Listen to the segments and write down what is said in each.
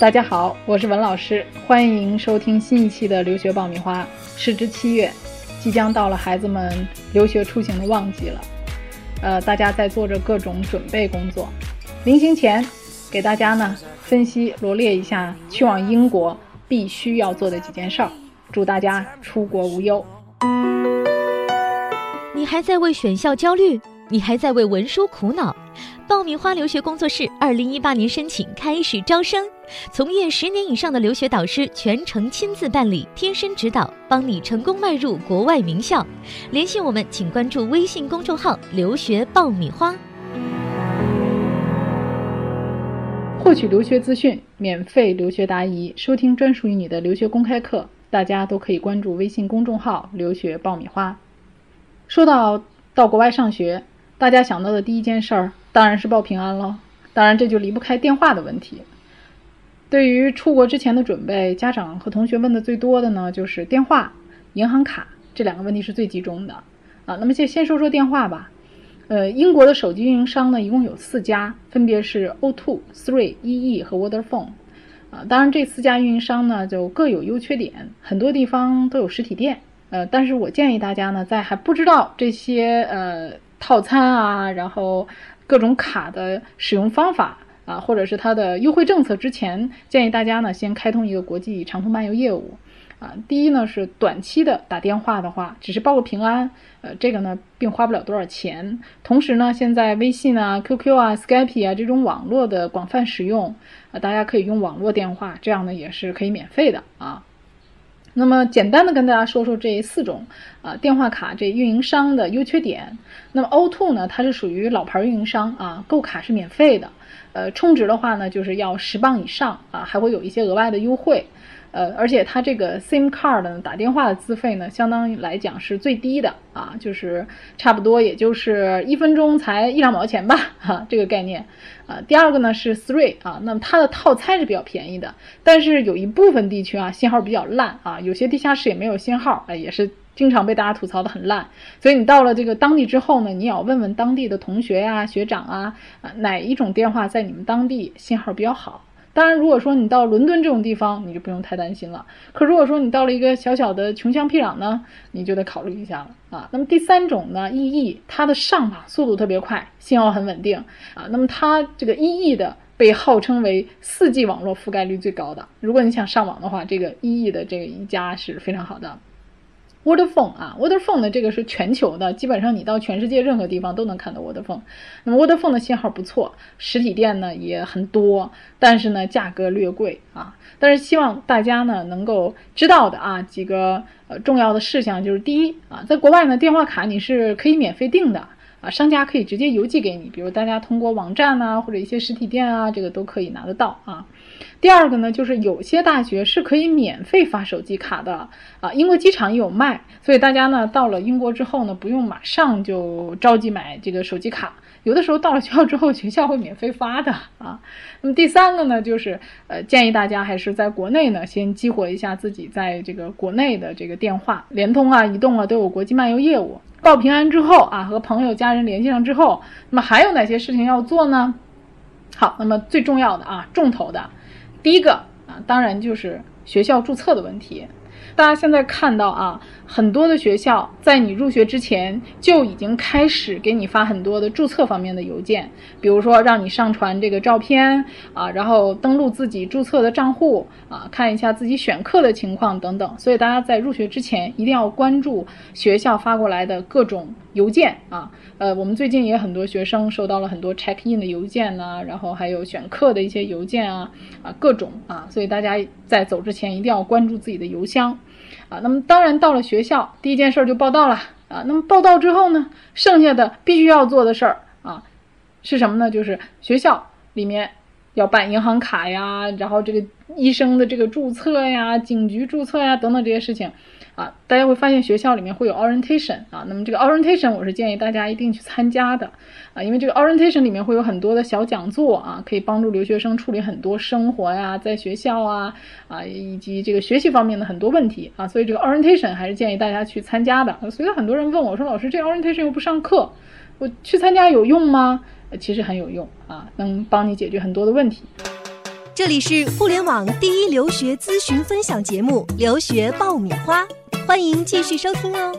大家好，我是文老师，欢迎收听新一期的留学爆米花。时至七月，即将到了孩子们留学出行的旺季了，呃，大家在做着各种准备工作。临行前，给大家呢分析罗列一下去往英国必须要做的几件事儿，祝大家出国无忧。你还在为选校焦虑？你还在为文书苦恼？爆米花留学工作室二零一八年申请开始招生，从业十年以上的留学导师全程亲自办理，贴身指导，帮你成功迈入国外名校。联系我们，请关注微信公众号“留学爆米花”，获取留学资讯，免费留学答疑，收听专属于你的留学公开课。大家都可以关注微信公众号“留学爆米花”。说到到国外上学，大家想到的第一件事儿。当然是报平安了，当然这就离不开电话的问题。对于出国之前的准备，家长和同学问的最多的呢，就是电话、银行卡这两个问题是最集中的啊。那么先先说说电话吧。呃，英国的手机运营商呢，一共有四家，分别是 O2、Three、EE 和 Vodafone 啊。当然这四家运营商呢，就各有优缺点，很多地方都有实体店。呃，但是我建议大家呢，在还不知道这些呃套餐啊，然后各种卡的使用方法啊，或者是它的优惠政策之前，建议大家呢先开通一个国际长途漫游业务啊。第一呢是短期的打电话的话，只是报个平安，呃，这个呢并花不了多少钱。同时呢，现在微信啊、QQ 啊、Skype 啊这种网络的广泛使用啊，大家可以用网络电话，这样呢也是可以免费的啊。那么简单的跟大家说说这四种啊电话卡这运营商的优缺点。那么 O2 呢，它是属于老牌运营商啊，购卡是免费的，呃，充值的话呢就是要十磅以上啊，还会有一些额外的优惠。呃，而且它这个 SIM card 呢，打电话的资费呢，相当于来讲是最低的啊，就是差不多也就是一分钟才一两毛钱吧，哈，这个概念。啊，第二个呢是 Three 啊，那么它的套餐是比较便宜的，但是有一部分地区啊信号比较烂啊，有些地下室也没有信号，哎，也是经常被大家吐槽的很烂。所以你到了这个当地之后呢，你也要问问当地的同学呀、学长啊，啊，哪一种电话在你们当地信号比较好。当然，如果说你到伦敦这种地方，你就不用太担心了。可如果说你到了一个小小的穷乡僻壤呢，你就得考虑一下了啊。那么第三种呢，EE 它的上网速度特别快，信号很稳定啊。那么它这个 EE 的被号称为 4G 网络覆盖率最高的。如果你想上网的话，这个 EE 的这个一家是非常好的。Word Phone 啊，Vodafone 呢，这个是全球的，基本上你到全世界任何地方都能看到 Word Phone。那么 Word Phone 的信号不错，实体店呢也很多，但是呢价格略贵啊。但是希望大家呢能够知道的啊几个呃重要的事项，就是第一啊，在国外呢电话卡你是可以免费订的啊，商家可以直接邮寄给你，比如大家通过网站啊或者一些实体店啊，这个都可以拿得到啊。第二个呢，就是有些大学是可以免费发手机卡的啊，英国机场也有卖，所以大家呢到了英国之后呢，不用马上就着急买这个手机卡，有的时候到了学校之后，学校会免费发的啊。那么第三个呢，就是呃建议大家还是在国内呢先激活一下自己在这个国内的这个电话，联通啊、移动啊都有国际漫游业务，报平安之后啊，和朋友家人联系上之后，那么还有哪些事情要做呢？好，那么最重要的啊，重头的。第一个啊，当然就是学校注册的问题。大家现在看到啊，很多的学校在你入学之前就已经开始给你发很多的注册方面的邮件，比如说让你上传这个照片啊，然后登录自己注册的账户啊，看一下自己选课的情况等等。所以大家在入学之前一定要关注学校发过来的各种邮件啊。呃，我们最近也很多学生收到了很多 check in 的邮件呢，然后还有选课的一些邮件啊啊各种啊，所以大家在走之前一定要关注自己的邮箱。啊，那么当然到了学校，第一件事就报到了啊。那么报到之后呢，剩下的必须要做的事儿啊，是什么呢？就是学校里面要办银行卡呀，然后这个医生的这个注册呀、警局注册呀等等这些事情。啊，大家会发现学校里面会有 orientation 啊，那么这个 orientation 我是建议大家一定去参加的啊，因为这个 orientation 里面会有很多的小讲座啊，可以帮助留学生处理很多生活呀，在学校啊啊以及这个学习方面的很多问题啊，所以这个 orientation 还是建议大家去参加的。所以很多人问我说，老师这 orientation 又不上课，我去参加有用吗？其实很有用啊，能帮你解决很多的问题。这里是互联网第一留学咨询分享节目《留学爆米花》，欢迎继续收听哦。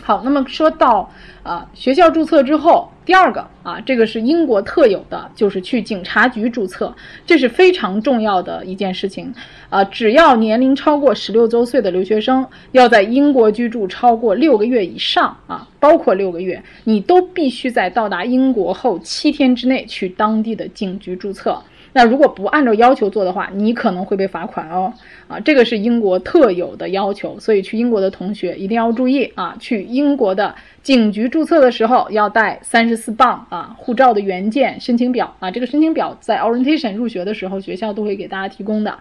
好，那么说到啊，学校注册之后，第二个啊，这个是英国特有的，就是去警察局注册，这是非常重要的一件事情啊。只要年龄超过十六周岁的留学生，要在英国居住超过六个月以上啊，包括六个月，你都必须在到达英国后七天之内去当地的警局注册。那如果不按照要求做的话，你可能会被罚款哦。啊，这个是英国特有的要求，所以去英国的同学一定要注意啊。去英国的警局注册的时候要带三十四磅啊，护照的原件、申请表啊。这个申请表在 orientation 入学的时候学校都会给大家提供的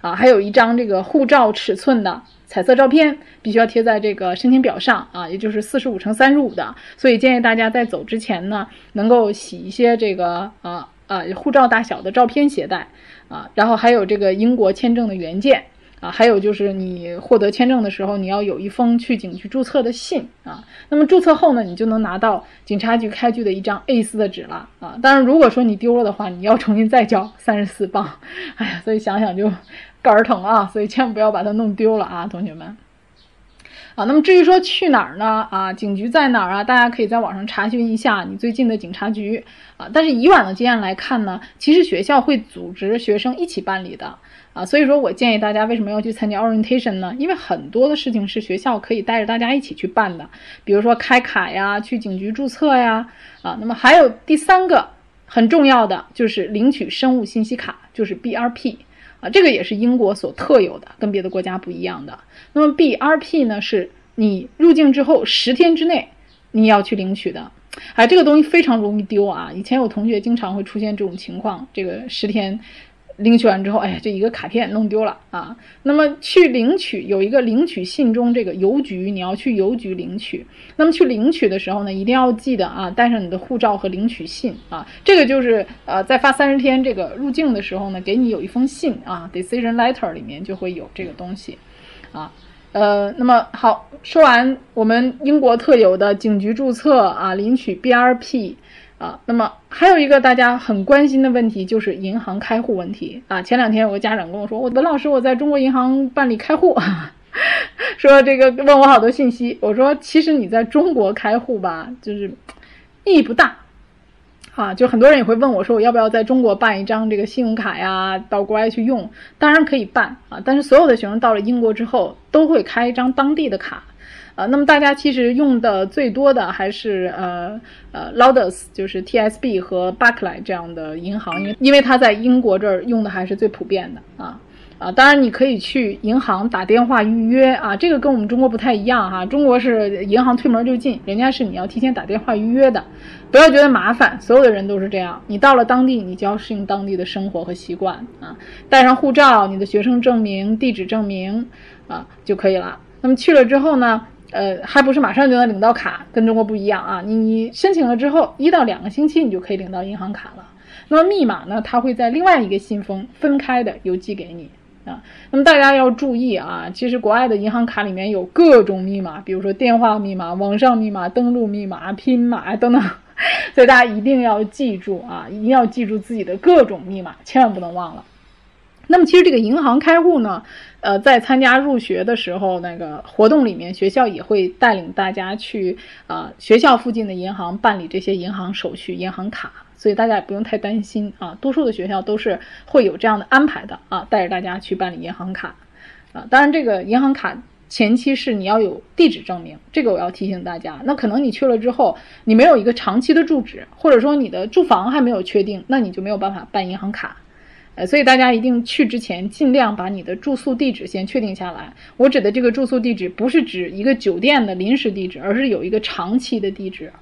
啊。还有一张这个护照尺寸的彩色照片，必须要贴在这个申请表上啊，也就是四十五乘三十五的。所以建议大家在走之前呢，能够洗一些这个啊。啊，护照大小的照片携带啊，然后还有这个英国签证的原件啊，还有就是你获得签证的时候，你要有一封去警局注册的信啊。那么注册后呢，你就能拿到警察局开具的一张 A4 的纸了啊。当然，如果说你丢了的话，你要重新再交三十四磅。哎呀，所以想想就肝儿疼啊，所以千万不要把它弄丢了啊，同学们。啊，那么至于说去哪儿呢？啊，警局在哪儿啊？大家可以在网上查询一下你最近的警察局啊。但是以往的经验来看呢，其实学校会组织学生一起办理的啊。所以说我建议大家为什么要去参加 orientation 呢？因为很多的事情是学校可以带着大家一起去办的，比如说开卡呀，去警局注册呀。啊，那么还有第三个很重要的就是领取生物信息卡，就是 BRP。啊，这个也是英国所特有的，跟别的国家不一样的。那么 BRP 呢，是你入境之后十天之内你要去领取的。哎，这个东西非常容易丢啊！以前有同学经常会出现这种情况，这个十天。领取完之后，哎呀，这一个卡片弄丢了啊！那么去领取有一个领取信中这个邮局，你要去邮局领取。那么去领取的时候呢，一定要记得啊，带上你的护照和领取信啊。这个就是呃，在发三十天这个入境的时候呢，给你有一封信啊，decision letter 里面就会有这个东西啊。呃，那么好，说完我们英国特有的警局注册啊，领取 BRP。啊，那么还有一个大家很关心的问题就是银行开户问题啊。前两天有个家长跟我说，我文老师我在中国银行办理开户，说这个问我好多信息。我说其实你在中国开户吧，就是意义不大啊。就很多人也会问我说，我要不要在中国办一张这个信用卡呀，到国外去用？当然可以办啊，但是所有的学生到了英国之后都会开一张当地的卡。啊，那么大家其实用的最多的还是呃呃 Loudus，就是 TSB 和 Barclay 这样的银行，因为因为它在英国这儿用的还是最普遍的啊啊，当然你可以去银行打电话预约啊，这个跟我们中国不太一样哈，中国是银行推门就进，人家是你要提前打电话预约的，不要觉得麻烦，所有的人都是这样，你到了当地你就要适应当地的生活和习惯啊，带上护照、你的学生证明、地址证明啊就可以了。那么去了之后呢？呃，还不是马上就能领到卡，跟中国不一样啊！你你申请了之后，一到两个星期你就可以领到银行卡了。那么密码呢？它会在另外一个信封分开的邮寄给你啊。那么大家要注意啊，其实国外的银行卡里面有各种密码，比如说电话密码、网上密码、登录密码、拼码等等，所以大家一定要记住啊，一定要记住自己的各种密码，千万不能忘了。那么其实这个银行开户呢？呃，在参加入学的时候，那个活动里面，学校也会带领大家去啊学校附近的银行办理这些银行手续、银行卡，所以大家也不用太担心啊。多数的学校都是会有这样的安排的啊，带着大家去办理银行卡啊。当然，这个银行卡前期是你要有地址证明，这个我要提醒大家。那可能你去了之后，你没有一个长期的住址，或者说你的住房还没有确定，那你就没有办法办银行卡。呃，所以大家一定去之前，尽量把你的住宿地址先确定下来。我指的这个住宿地址，不是指一个酒店的临时地址，而是有一个长期的地址。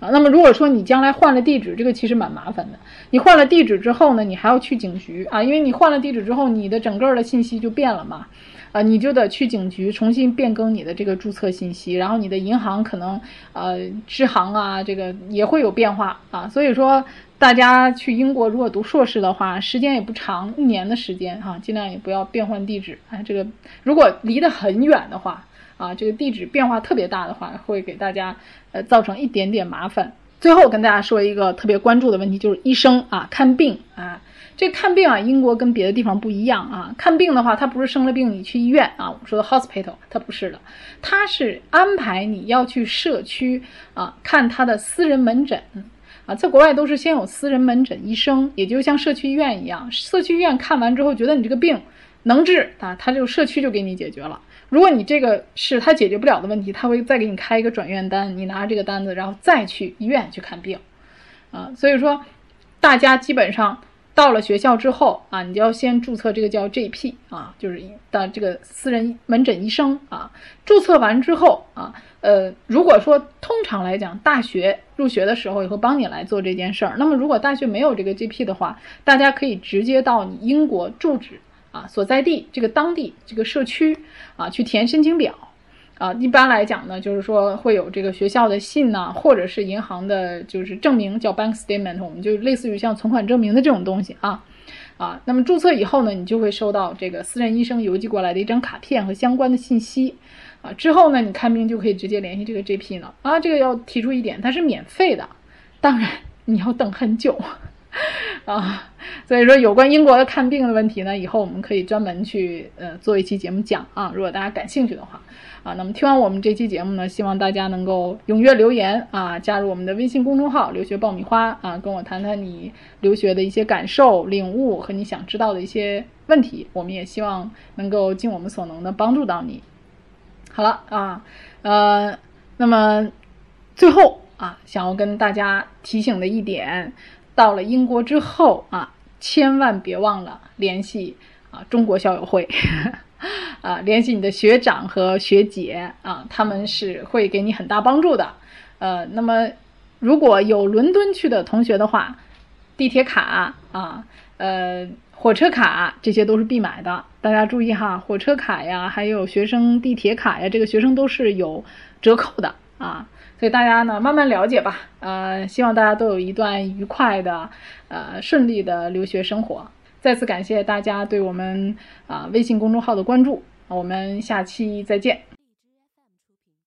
啊，那么如果说你将来换了地址，这个其实蛮麻烦的。你换了地址之后呢，你还要去警局啊，因为你换了地址之后，你的整个的信息就变了嘛。啊，你就得去警局重新变更你的这个注册信息，然后你的银行可能呃支行啊，这个也会有变化啊。所以说。大家去英国如果读硕士的话，时间也不长，一年的时间哈，尽量也不要变换地址。哎，这个如果离得很远的话，啊，这个地址变化特别大的话，会给大家呃造成一点点麻烦。最后跟大家说一个特别关注的问题，就是医生啊看病啊，这看病啊，英国跟别的地方不一样啊。看病的话，它不是生了病你去医院啊，我们说的 hospital，它不是的，它是安排你要去社区啊看他的私人门诊啊。在国外都是先有私人门诊医生，也就像社区医院一样，社区医院看完之后觉得你这个病能治啊，他就社区就给你解决了。如果你这个是他解决不了的问题，他会再给你开一个转院单，你拿着这个单子，然后再去医院去看病啊。所以说。大家基本上到了学校之后啊，你就要先注册这个叫 GP 啊，就是的这个私人门诊医生啊。注册完之后啊，呃，如果说通常来讲，大学入学的时候也会帮你来做这件事儿。那么如果大学没有这个 GP 的话，大家可以直接到你英国住址啊所在地这个当地这个社区啊去填申请表。啊，一般来讲呢，就是说会有这个学校的信呐，或者是银行的，就是证明叫 bank statement，我们就类似于像存款证明的这种东西啊，啊，那么注册以后呢，你就会收到这个私人医生邮寄过来的一张卡片和相关的信息，啊，之后呢，你看病就可以直接联系这个 GP 了。啊，这个要提出一点，它是免费的，当然你要等很久。啊，所以说有关英国的看病的问题呢，以后我们可以专门去呃做一期节目讲啊。如果大家感兴趣的话，啊，那么听完我们这期节目呢，希望大家能够踊跃留言啊，加入我们的微信公众号“留学爆米花”啊，跟我谈谈你留学的一些感受、领悟和你想知道的一些问题。我们也希望能够尽我们所能的帮助到你。好了啊，呃，那么最后啊，想要跟大家提醒的一点。到了英国之后啊，千万别忘了联系啊中国校友会，啊联系你的学长和学姐啊，他们是会给你很大帮助的。呃，那么如果有伦敦去的同学的话，地铁卡啊，呃火车卡这些都是必买的。大家注意哈，火车卡呀，还有学生地铁卡呀，这个学生都是有折扣的啊。所以大家呢慢慢了解吧，呃，希望大家都有一段愉快的、呃顺利的留学生活。再次感谢大家对我们啊微信公众号的关注，我们下期再见。